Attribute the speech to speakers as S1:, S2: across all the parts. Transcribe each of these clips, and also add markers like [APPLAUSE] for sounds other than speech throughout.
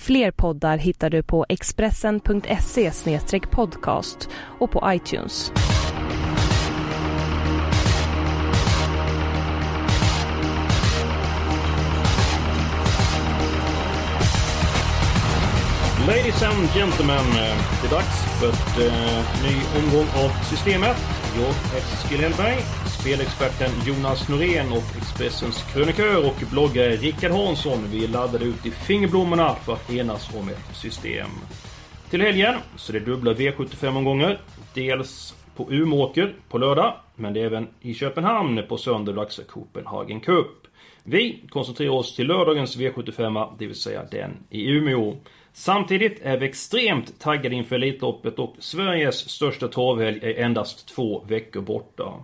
S1: Fler poddar hittar du på expressen.se podcast och på iTunes.
S2: Ladies and gentlemen, eh, det är dags för ett eh, ny omgång av Systemet. Jag, Eskil Hellberg, spelexperten Jonas Norén och Expressens krönikör och bloggare Rickard Hansson. Vi laddade ut i fingerblommorna för att enas om ett system. Till helgen så är det dubbla V75-omgångar. Dels på Umeåker på lördag, men det är även i Köpenhamn på söndag dags Copenhagen Cup. Vi koncentrerar oss till lördagens V75, det vill säga den i Umeå. Samtidigt är vi extremt taggade inför Elitloppet och Sveriges största travhelg är endast två veckor borta.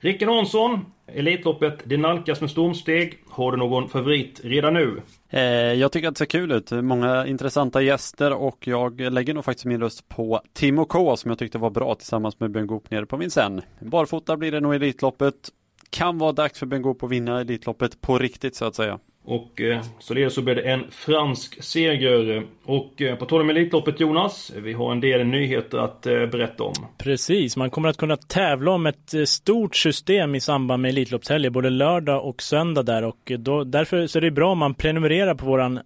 S2: Rickard Hansson, Elitloppet, det nalkas med stormsteg. Har du någon favorit redan nu?
S3: Eh, jag tycker att det ser kul ut. Många intressanta gäster och jag lägger nog faktiskt min röst på Timo K som jag tyckte var bra tillsammans med Björn Goop nere på Vincennes. Barfota blir det nog Elitloppet. Kan vara dags för Björn Goop att vinna Elitloppet på riktigt så att säga.
S2: Och eh, således så blir det en fransk seger. Och eh, på tal om Elitloppet Jonas, vi har en del nyheter att eh, berätta om.
S4: Precis, man kommer att kunna tävla om ett eh, stort system i samband med Elitloppshelger, både lördag och söndag där. Och då, därför så är det bra om man prenumererar på våran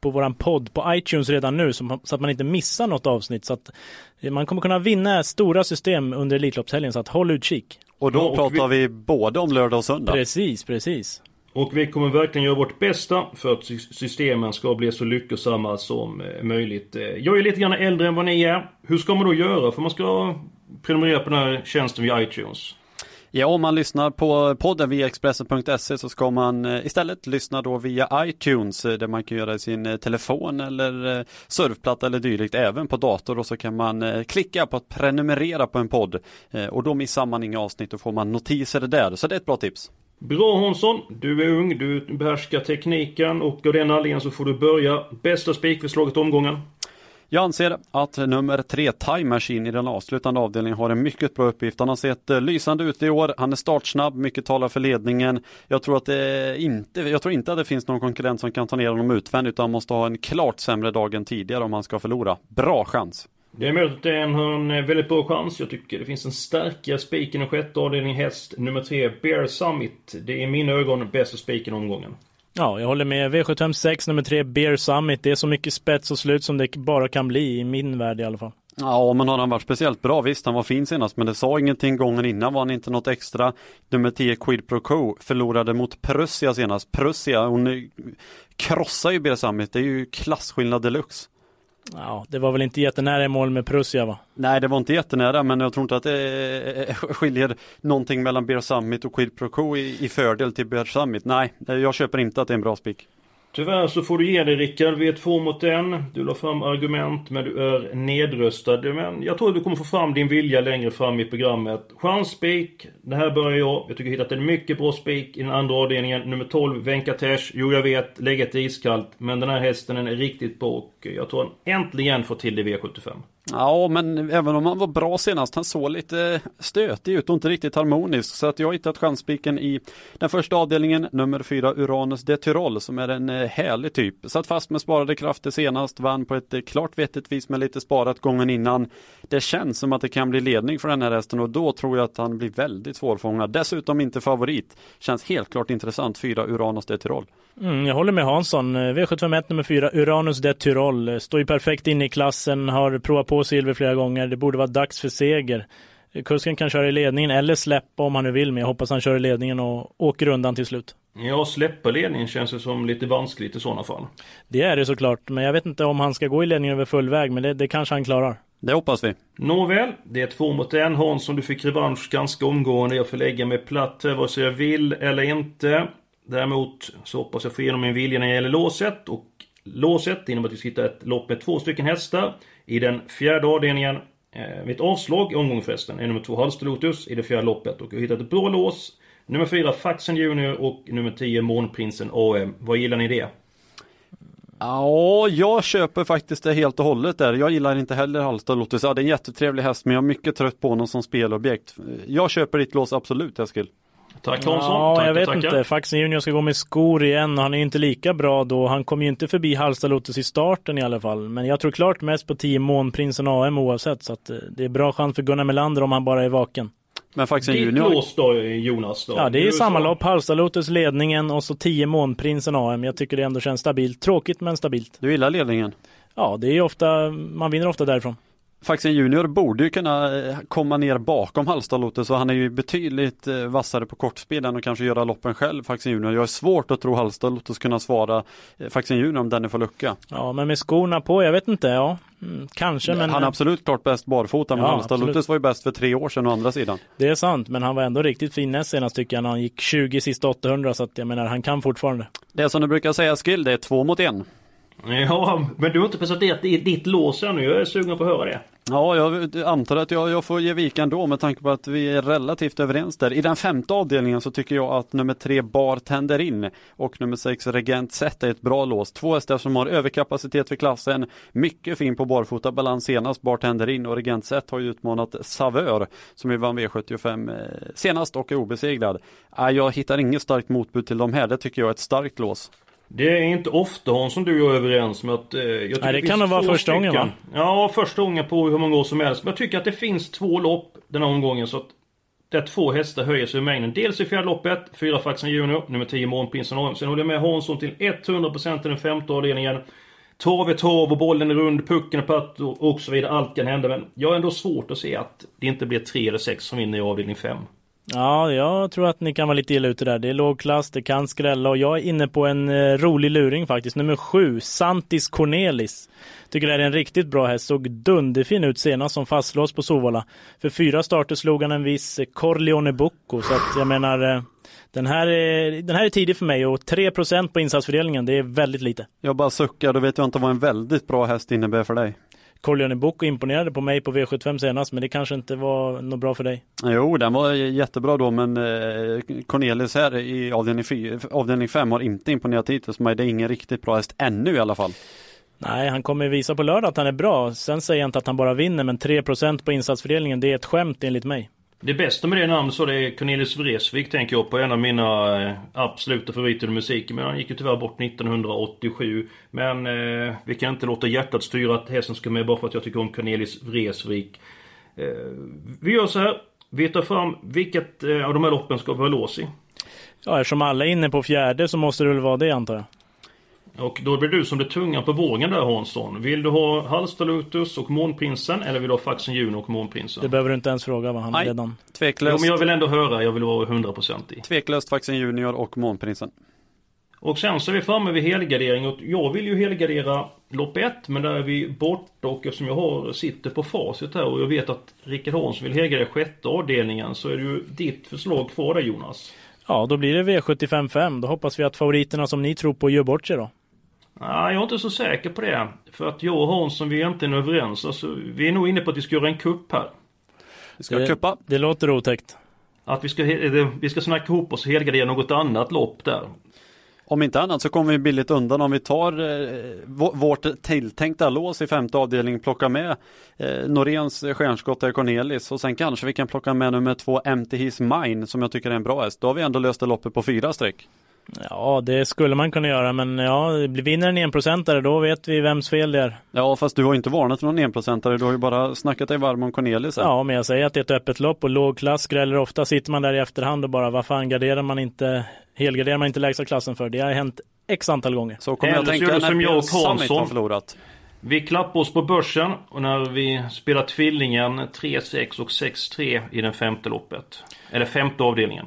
S4: på våran podd på iTunes redan nu så att man inte missar något avsnitt. Så att eh, man kommer kunna vinna stora system under Elitloppshelgen, så att håll utkik.
S3: Och då ja, och pratar vi... vi både om lördag och söndag.
S4: Precis, precis.
S2: Och vi kommer verkligen göra vårt bästa för att systemen ska bli så lyckosamma som eh, möjligt. Eh, jag är lite grann äldre än vad ni är. Hur ska man då göra? För man ska prenumerera på den här tjänsten via iTunes.
S3: Ja, om man lyssnar på podden via Expressen.se så ska man eh, istället lyssna då via iTunes där man kan göra sin telefon eller surfplatta eller dylikt även på dator och så kan man klicka på att prenumerera på en podd och då missar man inga avsnitt och får man notiser där. Så det är ett bra tips.
S2: Bra Hansson, du är ung, du behärskar tekniken och av den anledningen så får du börja. Bästa spikförslaget omgången?
S3: Jag anser att nummer tre, Time Machine, i den avslutande avdelningen har en mycket bra uppgift. Han har sett eh, lysande ut i år, han är startsnabb, mycket talar för ledningen. Jag tror, att det inte, jag tror inte att det finns någon konkurrent som kan ta ner honom utvändigt, utan han måste ha en klart sämre dag än tidigare om han ska förlora. Bra chans!
S2: Det är möjligt att det är en, en väldigt bra chans. Jag tycker det finns en starkare spik i den sjätte avdelningen häst nummer tre, Bear Summit. Det är i mina ögon bästa spiken omgången.
S4: Ja, jag håller med. V756 nummer tre, Bear Summit. Det är så mycket spets och slut som det bara kan bli i min värld i alla fall.
S3: Ja, men har han varit speciellt bra? Visst, han var fin senast, men det sa ingenting gången innan. Var han inte något extra? Nummer 10, Quid Pro Co, förlorade mot Prussia senast. Prussia, hon krossar ju Bear Summit. Det är ju klasskillnad deluxe.
S4: Ja, det var väl inte jättenära i mål med Prussia va?
S3: Nej, det var inte jättenära, men jag tror inte att det eh, eh, eh, skiljer någonting mellan Bear Summit och Quid Pro Quo i, i fördel till Bear Summit. Nej, jag köper inte att det är en bra spik.
S2: Tyvärr så får du ge dig Rickard. Vi är två mot en. Du la fram argument men du är nedröstad. Men jag tror att du kommer få fram din vilja längre fram i programmet. Chansspik. Det här börjar jag. Jag tycker jag hittat en mycket bra spik i den andra avdelningen. Nummer 12 Venkatesh. Jo jag vet, läget är iskallt. Men den här hästen är riktigt bra och jag tror han äntligen får till det i V75.
S3: Ja, men även om han var bra senast, han såg lite stötig ut och inte riktigt harmonisk. Så att jag har hittat chansspiken i den första avdelningen, nummer fyra Uranus de Tyrol, som är en eh, härlig typ. Satt fast med sparade krafter senast, vann på ett eh, klart vettigt vis med lite sparat gången innan. Det känns som att det kan bli ledning för den här hästen och då tror jag att han blir väldigt svårfångad. Dessutom inte favorit. Känns helt klart intressant, fyra Uranus de Tyrol.
S4: Mm, jag håller med Hansson. Eh, V751 nummer fyra Uranus de Tyrol står ju perfekt inne i klassen, har provat på silver flera gånger. Det borde vara dags för seger. Kusken kan köra i ledningen eller släppa om han nu vill, men jag hoppas han kör i ledningen och åker undan till slut.
S2: Ja, släppa ledningen känns det som lite vanskligt i sådana fall.
S4: Det är det såklart, men jag vet inte om han ska gå i ledningen över full väg, men det, det kanske han klarar.
S3: Det hoppas vi.
S2: Nåväl, det är två mot en. Hansson, du fick revansch ganska omgående. Jag får lägga mig platt här vare sig jag vill eller inte. Däremot så hoppas jag få igenom min vilja när det gäller låset och låset innebär att vi ska hitta ett lopp med två stycken hästar. I den fjärde avdelningen, eh, Mitt med ett avslag i omgången förresten, är nummer två Halster Lotus i det fjärde loppet. Och jag har hittat ett bra lås. Nummer fyra Faxen Junior och nummer tio, Månprinsen AM. Vad gillar ni det?
S3: Ja, jag köper faktiskt det helt och hållet där. Jag gillar inte heller Halmstad Lotus. Ja, det är en jättetrevlig häst, men jag är mycket trött på honom som spelobjekt. Jag köper ditt lås absolut, Eskil.
S2: Tack Hansson.
S4: Ja,
S2: tackar,
S4: jag vet
S2: tackar.
S4: inte. Faxen Junior ska gå med skor igen och han är ju inte lika bra då. Han kommer ju inte förbi Halsta i starten i alla fall. Men jag tror klart mest på 10 Månprinsen AM oavsett. Så att eh, det är bra chans för Gunnar Melander om han bara är vaken.
S3: Men Faxen
S2: Ditt
S3: Junior,
S2: lås då Jonas? Då?
S4: Ja, det är samma
S2: sa-
S4: lopp. Halsta Lotus ledningen och så 10 Månprinsen AM. Jag tycker det ändå känns stabilt. Tråkigt men stabilt.
S3: du gillar ledningen.
S4: Ja, det är ju ofta, man vinner ofta därifrån.
S3: Faxen Junior borde ju kunna eh, komma ner bakom Halmstad Lotus så han är ju betydligt eh, vassare på kortspel än att kanske göra loppen själv, Faxen Junior. Jag har svårt att tro Halmstad Lotus kunna svara eh, Faxen Junior om den är för lucka.
S4: Ja, men med skorna på, jag vet inte. Ja, mm, kanske, men
S3: han är absolut klart bäst barfota, men
S4: Ja,
S3: Halmstad. Lotus var ju bäst för tre år sedan å andra sidan.
S4: det är sant. Men han var ändå riktigt fin näst senast tycker jag när han gick 20 sista 800 så att jag menar, han kan fortfarande.
S3: Det är som du brukar säga Skill, det är två mot en.
S2: Ja, men du har inte presenterat ditt lås ännu. Jag är sugen på att höra det.
S3: Ja, jag antar att jag, jag får ge vika ändå med tanke på att vi är relativt överens där. I den femte avdelningen så tycker jag att nummer tre Bartender in och nummer sex Regent Zet är ett bra lås. Två hästar som har överkapacitet för klassen. Mycket fin på barfota balans senast Bartender in och Regent Zet har ju utmanat Savör som ju vann V75 eh, senast och är obesegrad. Äh, jag hittar inget starkt motbud till de här. Det tycker jag är ett starkt lås.
S2: Det är inte ofta Hans som du är överens med att... Eh, jag
S4: Nej, det
S2: finns
S4: kan nog vara första gången, va?
S2: Ja, första gången på hur många år som helst. Men jag tycker att det finns två lopp den här omgången så att där två hästar höjer sig ur mängden. Dels i fjärde loppet, fyra Faxen Junior, nummer 10 Månprinsen AM. Sen håller jag med Hansson till 100% i den femte avdelningen. Torv är torv och bollen är rund, pucken är platt och, och så vidare. Allt kan hända. Men jag har ändå svårt att se att det inte blir tre eller sex som vinner i avdelning 5.
S4: Ja, jag tror att ni kan vara lite illa ute där. Det är låg klass, det kan skrälla och jag är inne på en eh, rolig luring faktiskt. Nummer sju, Santis Cornelis. Tycker det är en riktigt bra häst. Såg dunderfin ut senast som fastlås på Sovola. För fyra starter slog han en viss eh, Corleone Bucco, Så att jag menar, eh, den här, är, den här är tidig för mig och 3% på insatsfördelningen, det är väldigt lite.
S3: Jag bara suckar, då vet jag inte vad en väldigt bra häst innebär för dig.
S4: Corleone Bocco imponerade på mig på V75 senast, men det kanske inte var något bra för dig.
S3: Jo, den var jättebra då, men eh, Cornelis här i avdelning, 4, avdelning 5 har inte imponerat hittills mig. Det är ingen riktigt bra häst ännu i alla fall.
S4: Nej, han kommer visa på lördag att han är bra. Sen säger jag inte att han bara vinner, men 3% på insatsfördelningen, det är ett skämt enligt mig.
S2: Det bästa med det namnet så det är Cornelis Vreeswijk tänker jag på. En av mina eh, absoluta favoriter i musiken. Men han gick ju tyvärr bort 1987. Men eh, vi kan inte låta hjärtat styra att hästen ska med bara för att jag tycker om Cornelis Vreeswijk. Eh, vi gör så här. Vi tar fram vilket eh, av de här loppen ska vi ha lås i.
S4: Ja, eftersom alla är inne på fjärde så måste det väl vara det antar jag.
S2: Och då blir du som blir tungan på vågen där Hansson. Vill du ha Halsta Lotus och Månprinsen eller vill du ha Faxen Juno och Månprinsen?
S4: Det behöver du inte ens fråga vad han
S3: Nej.
S4: redan...
S2: Jo,
S3: Tveklöst,
S2: men jag vill ändå höra. Jag vill vara 100% i.
S3: tveklöst Faxen Junior och Månprinsen.
S2: Och sen så är vi framme vid helgardering och jag vill ju helgardera lopp 1 men där är vi borta och eftersom jag har, sitter på facit här och jag vet att Rickard Hansson vill helgardera sjätte avdelningen så är det ju ditt förslag kvar där Jonas.
S4: Ja, då blir det V75 Då hoppas vi att favoriterna som ni tror på gör bort sig då.
S2: Nej, jag är inte så säker på det. För att jag och Hansson vi är inte överens. Alltså, vi är nog inne på att vi ska göra en kupp här.
S3: Vi ska
S4: Det-
S3: kuppa.
S4: Det låter otäckt.
S2: Att vi ska, eh, vi ska snacka ihop oss och helgardera något annat lopp där.
S3: Om inte annat så kommer vi billigt undan om vi tar eh, vå- vårt tilltänkta lås i femte avdelningen, plockar med eh, Noréns stjärnskott där Cornelis och sen kanske vi kan plocka med nummer två Empty His Mine som jag tycker är en bra häst. Då har vi ändå löst det loppet på fyra streck.
S4: Ja, det skulle man kunna göra, men ja, vinner en enprocentare då vet vi vems fel det är.
S3: Ja fast du har inte varnat för någon enprocentare, du har ju bara snackat dig varm om Cornelis här.
S4: Ja, men jag säger att det är ett öppet lopp och låg klass skräller ofta. Sitter man där i efterhand och bara, vad fan garderar man inte, helgarderar man inte lägsta klassen för? Det har hänt x antal gånger.
S3: Så kommer jag
S2: Eller
S3: tänka när
S2: som jag och Hansson.
S3: har förlorat.
S2: Vi klappar oss på börsen och när vi spelar tvillingen 3-6 och 6-3 i den femte loppet. Eller femte avdelningen.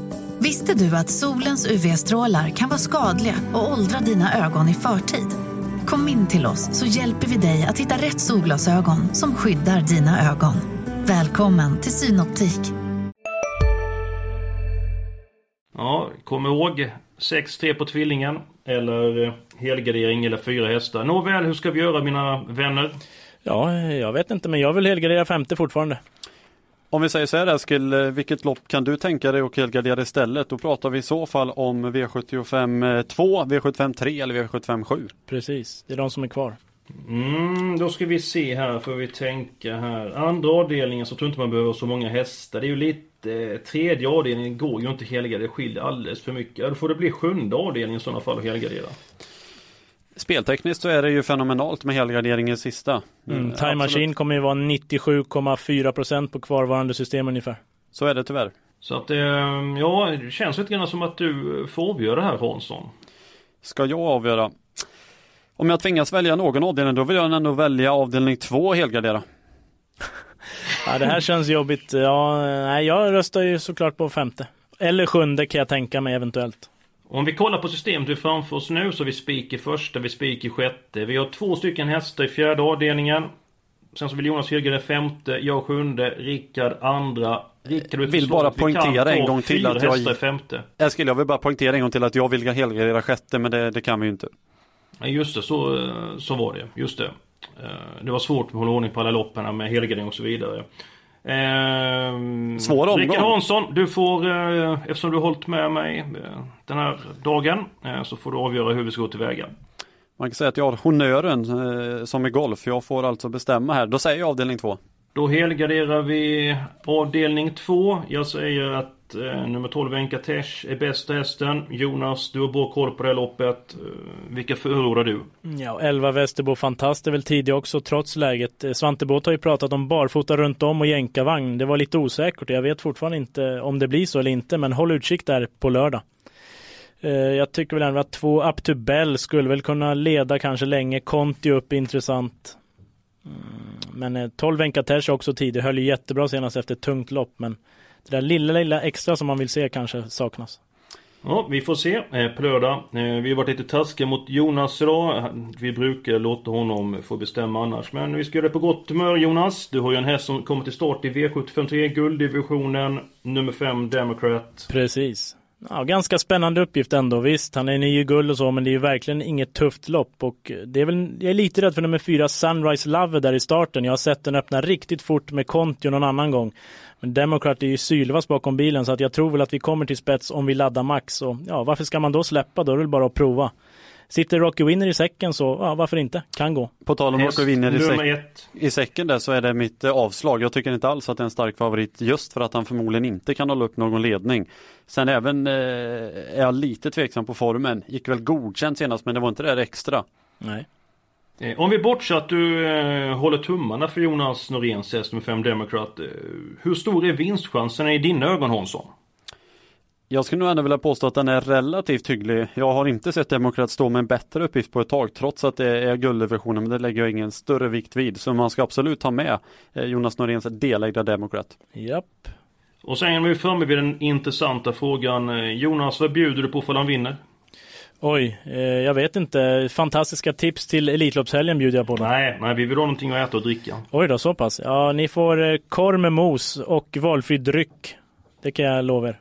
S5: Visste du att solens UV-strålar kan vara skadliga och åldra dina ögon i förtid? Kom in till oss så hjälper vi dig att hitta rätt solglasögon som skyddar dina ögon. Välkommen till Synoptik.
S2: Ja, kom ihåg 6-3 på tvillingen. Eller helgardering eller fyra hästar. Nåväl, hur ska vi göra mina vänner?
S4: Ja, jag vet inte, men jag vill helgardera femte fortfarande.
S3: Om vi säger så här Eskil, eh, vilket lopp kan du tänka dig att helgardera istället? Då pratar vi i så fall om V75 2, V75 3 eller V75 7.
S4: Precis, det är de som är kvar.
S2: Mm, då ska vi se här, får vi tänka här. Andra avdelningen så tror jag inte man behöver så många hästar. Det är ju lite... Eh, tredje avdelningen går ju inte helgardera, det skiljer alldeles för mycket. Ja, då får det bli sjunde avdelningen i sådana fall att helgardera.
S3: Speltekniskt så är det ju fenomenalt med helgarderingen sista.
S4: Mm, Time Machine kommer ju vara 97,4% på kvarvarande system ungefär.
S3: Så är det tyvärr.
S2: Så att, eh, ja, det känns lite grann som att du får avgöra det här Hansson.
S3: Ska jag avgöra? Om jag tvingas välja någon avdelning då vill jag ändå välja avdelning 2 och helgardera. [LAUGHS]
S4: Ja, det här känns jobbigt. Ja, nej, jag röstar ju såklart på femte. Eller sjunde kan jag tänka mig eventuellt.
S2: Om vi kollar på systemet vi framför oss nu så har vi spik i första, vi spik i sjätte. Vi har två stycken hästar i fjärde avdelningen. Sen så vill Jonas Hylgren femte, jag sjunde, Rickard andra. Rickard
S3: vill bara poängtera en gång till att jag...
S2: hästar i femte.
S3: Eskil, jag vill bara poängtera en gång till att jag vill helgardera sjätte, men det, det kan vi ju inte.
S2: Just det, så, så var det. Just det. Eh, det var svårt att hålla ordning på alla loppen med helgardering och så vidare.
S3: Eh, Svår omgång.
S2: Rickard Hansson, du får, eh, eftersom du har hållit med mig eh, den här dagen, eh, så får du avgöra hur vi ska gå tillväga.
S3: Man kan säga att jag har honören eh, som i golf. Jag får alltså bestämma här. Då säger jag avdelning två.
S2: Då helgarderar vi avdelning två. Jag säger att Eh, nummer 12 Venkatesh är bästa hästen. Jonas, du har bra koll på det här loppet. Eh, vilka förordar du?
S4: Ja, 11 Västerbo Fantast är väl tidig också trots läget. Eh, Svantebåt har ju pratat om barfota runt om och jänkarvagn. Det var lite osäkert. Jag vet fortfarande inte om det blir så eller inte, men håll utkik där på lördag. Jag tycker väl ändå att två Up to Bell skulle väl kunna leda kanske länge. Conti upp intressant. Mm, men 12 Venkatesh är också tidig. Höll ju jättebra senast efter ett tungt lopp. Men det där lilla, lilla extra som man vill se kanske saknas.
S2: Ja, vi får se eh, på lördag. Eh, vi har varit lite taskiga mot Jonas idag. Vi brukar låta honom få bestämma annars. Men vi ska göra det på gott humör Jonas. Du har ju en häst som kommer till start i V753 gulddivisionen. Nummer 5 Democrat.
S4: Precis. Ja, ganska spännande uppgift ändå. Visst, han är ny i guld och så, men det är ju verkligen inget tufft lopp. Och det är väl, jag är lite rädd för nummer fyra, Sunrise Love där i starten. Jag har sett den öppna riktigt fort med Conti någon annan gång. Men Democrat är ju sylvass bakom bilen, så att jag tror väl att vi kommer till spets om vi laddar max. Och ja, varför ska man då släppa? Då är det väl bara att prova. Sitter Rocky Winner i säcken så, ja varför inte? Kan gå.
S3: På tal om Rocky Winner i, säck, i säcken där så är det mitt eh, avslag. Jag tycker inte alls att det är en stark favorit just för att han förmodligen inte kan hålla upp någon ledning. Sen även eh, är jag lite tveksam på formen. Gick väl godkänt senast men det var inte det extra.
S4: Nej.
S2: Eh, om vi bortser att du eh, håller tummarna för Jonas Noréns häst med 5 Democrat. Eh, hur stor är vinstchansen i dina ögon Hansson?
S3: Jag skulle nog ändå vilja påstå att den är relativt hygglig. Jag har inte sett Demokrat stå med en bättre uppgift på ett tag trots att det är guldversionen, men det lägger jag ingen större vikt vid. Så man ska absolut ta med eh, Jonas Noréns delägda Demokrat.
S4: Japp.
S2: Och sen är vi framme vid den intressanta frågan. Eh, Jonas, vad bjuder du på för han vinner?
S4: Oj, eh, jag vet inte. Fantastiska tips till Elitloppshelgen bjuder jag på. Då.
S2: Nej, nej, vi vill ha någonting att äta och dricka.
S4: Oj då, så pass. Ja, ni får eh, korv med mos och valfri dryck. Det kan jag lova er.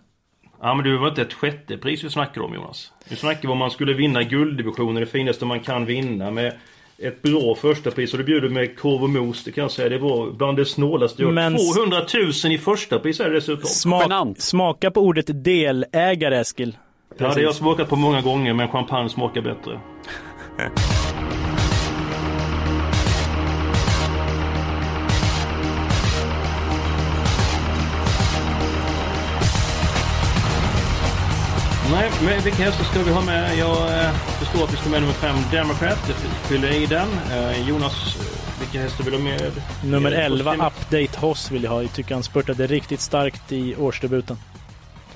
S2: Ja men det var inte ett sjätte pris vi snackar om Jonas. Vi snackar om man skulle vinna gulddivisionen, det finaste man kan vinna med ett bra första pris och det bjuder med korv och mos, det kan jag säga. Det var bland det snålaste jag men... 200 000 i första pris är det dessutom.
S4: Smak, smaka på ordet delägare Eskil.
S2: Ja, det har jag smakat på många gånger men champagne smakar bättre. [LAUGHS] Nej, men vilka hästar ska vi ha med? Jag eh, förstår att vi ska med nummer 5 Democrat. Jag fyller i den. Eh, Jonas, vilka hästar vill du ha med?
S4: Nummer 11 Update Hoss vill jag ha. Jag tycker han spurtade riktigt starkt i årsdebuten.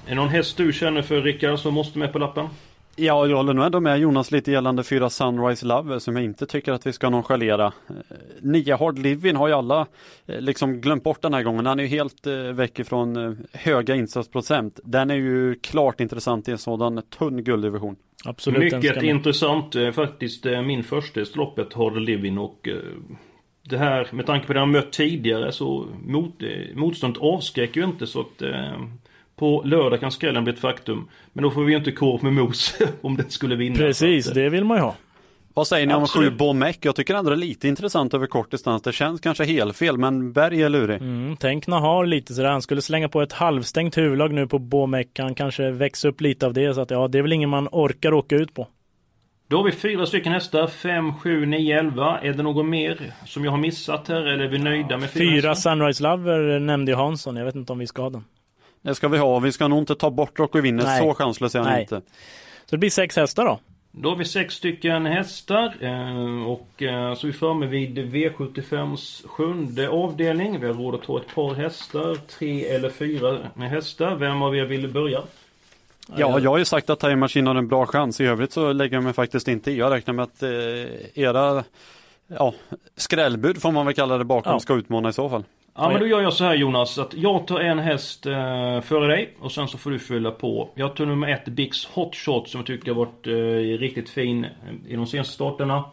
S2: Är det någon häst du känner för Rickard som måste med på lappen?
S3: Ja, jag håller nog ändå med Jonas lite gällande fyra Sunrise Lover som jag inte tycker att vi ska nonchalera. Eh, Nio Hard Living har ju alla eh, liksom glömt bort den här gången. Han är ju helt eh, väck ifrån höga insatsprocent. Den är ju klart intressant i en sådan tunn gulddivision.
S4: Absolut.
S2: Mycket intressant. Faktiskt min första loppet Hard Living och det här med tanke på det han mött tidigare så mot, motståndet avskräcker ju inte så att eh, på lördag kan skrällen bli ett faktum. Men då får vi ju inte korv med mos [LAUGHS] om det skulle vinna.
S4: Precis, det vill man ju ha.
S3: Vad säger ni om
S2: Absolut.
S3: sju Bomek? Jag tycker ändå det är lite intressant över kort distans. Det känns kanske helt fel, men Berg är lurig.
S4: Mm, tänk har lite sådär. Han skulle slänga på ett halvstängt huvudlag nu på Bomek. Han kanske växer upp lite av det. Så att ja, det är väl ingen man orkar åka ut på.
S2: Då har vi fyra stycken hästar. 5, 7, 9, 11. Är det någon mer som jag har missat här? Eller är vi nöjda med fyra,
S4: Fyra? Sunrise Lover nämnde ju Hansson. Jag vet inte om vi ska ha den.
S3: Det ska vi ha. Vi ska nog inte ta bort Rocco Winner.
S4: Nej.
S3: Så chanslös är han
S4: Nej.
S3: inte.
S4: Så det blir sex hästar då.
S2: Då har vi sex stycken hästar eh, och eh, så är vi framme vid V75s sjunde avdelning. Vi har råd att ta ett par hästar, tre eller fyra med hästar. Vem av er vill börja?
S3: Ja, jag har ju sagt att Time Machine har en bra chans. I övrigt så lägger jag mig faktiskt inte i. Jag räknar med att eh, era ja, skrällbud får man väl kalla det bakom
S4: Ja.
S3: ska utmana i så fall.
S2: Ja men då gör jag så här Jonas, att jag tar en häst eh, före dig och sen så får du fylla på. Jag tar nummer ett Bix Hotshot som jag tycker har varit eh, riktigt fin eh, i de senaste starterna.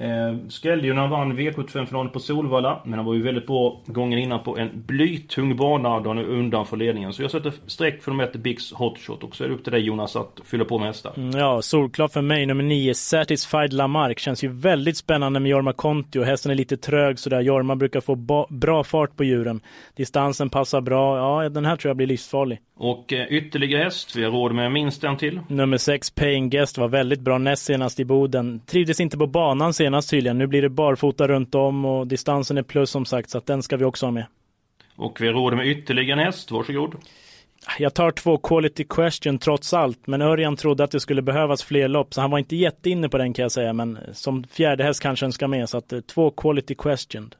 S2: Eh, han vann V75-finalen på Solvalla, men han var ju väldigt bra gången innan på en blytung bana då han är undan för ledningen. Så jag sätter streck för nummer ett Bix Hot Shot och så är det upp till dig Jonas att fylla på med hästar.
S4: Mm, Ja, solklart för mig. Nummer nio, Satisfied Lamarck. Känns ju väldigt spännande med Jorma Kontio. Hästen är lite trög sådär. Jorma brukar få bra fart på djuren. Distansen passar bra. Ja, den här tror jag blir livsfarlig.
S2: Och eh, ytterligare häst, vi har råd med minst en till.
S4: Nummer sex, Paying Guest, var väldigt bra näst senast i Boden. Trivdes inte på banan senast tydligen. Nu blir det barfota runt om och distansen är plus som sagt, så att den ska vi också ha med.
S2: Och vi har råd med ytterligare en häst, varsågod.
S4: Jag tar två quality question trots allt, men Örjan trodde att det skulle behövas fler lopp, så han var inte jätteinne på den kan jag säga, men som fjärde häst kanske den ska med, så att eh, två quality question.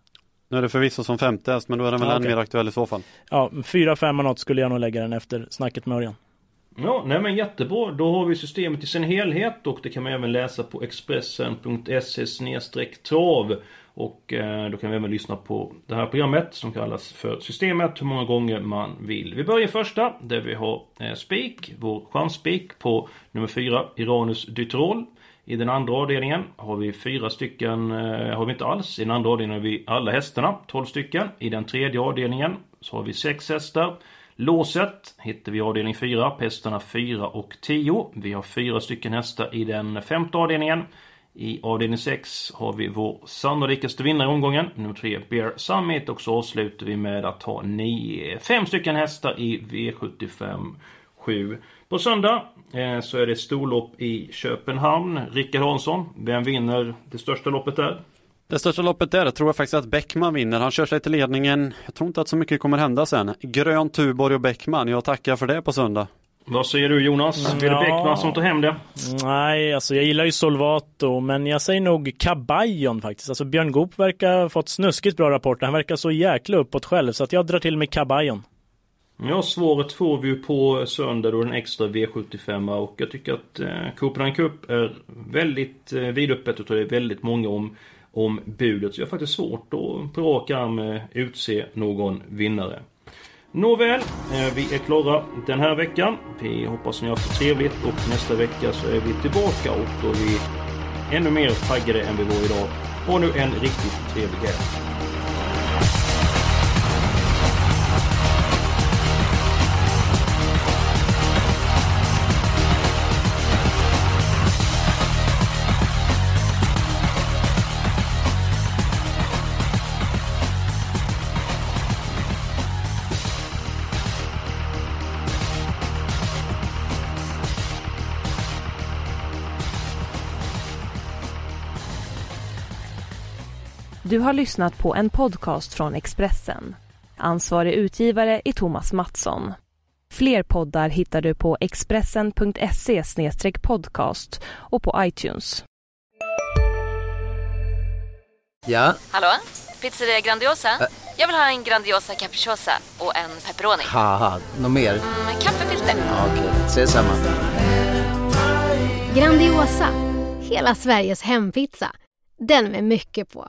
S3: Nu är det förvisso som femte häst, men då är den väl
S4: Ja,
S3: än mer aktuell i så fall.
S4: Ja, fyra, fem och något skulle jag nog lägga den efter snacket med Örjan.
S2: Ja, nej men jättebra. Då har vi systemet i sin helhet och det kan man även läsa på expressen.se trav. Och eh, då kan vi även lyssna på det här programmet som kallas för Systemet hur många gånger man vill. Vi börjar i första där vi har eh, spik, vår chansspik på nummer 4, Iranus Dytrol. I den andra avdelningen har vi fyra stycken, eh, har vi inte alls. I den andra avdelningen har vi alla hästarna, 12 stycken. I den tredje avdelningen så har vi sex hästar. Låset hittar vi i avdelning 4, hästarna 4 och 10. Vi har fyra stycken hästar i den femte avdelningen. I avdelning 6 har vi vår sannolikaste vinnare i omgången, nummer 3 Bear Summit och så avslutar vi med att ha nio, fem stycken hästar i V75 7. På söndag eh, så är det storlopp i Köpenhamn. Rickard Hansson, vem vinner det största loppet där?
S3: Det största loppet där tror jag faktiskt att Bäckman vinner. Han kör sig till ledningen. Jag tror inte att så mycket kommer hända sen. Grön Tuborg och Bäckman. Jag tackar för det på söndag.
S2: Vad säger du Jonas? Blir det
S4: Ja.
S2: Bäckman som tar hem det?
S4: Nej, alltså jag gillar ju Solvato, men jag säger nog Cabaljon faktiskt. Alltså Björn Goop verkar ha fått snuskigt bra rapporter. Han verkar så jäkla uppåt själv, så att jag drar till med Cabaljon.
S2: Ja, svaret får vi ju på söndag då den extra V75 och jag tycker att eh, Copenhagen Cup är väldigt eh, vidöppet och det är väldigt många om, om budet. Så jag har faktiskt svårt att på rak arm utse någon vinnare. Nåväl, eh, vi är klara den här veckan. Vi hoppas ni har haft det trevligt och nästa vecka så är vi tillbaka och då är vi ännu mer taggade än vi var idag. Ha nu en riktigt trevlig helg.
S1: Du har lyssnat på en podcast från Expressen. Ansvarig utgivare är Thomas Mattsson. Fler poddar hittar du på expressen.se podcast och på iTunes.
S6: Ja,
S7: Hallå? Pizzeria Grandiosa? Jag vill ha en Grandiosa capriciosa och en pepperoni.
S6: haha, något mer?
S7: Med kaffefilter.
S6: Ja, Okej, ses samma. Grandiosa, hela Sveriges hempizza. Den med mycket på.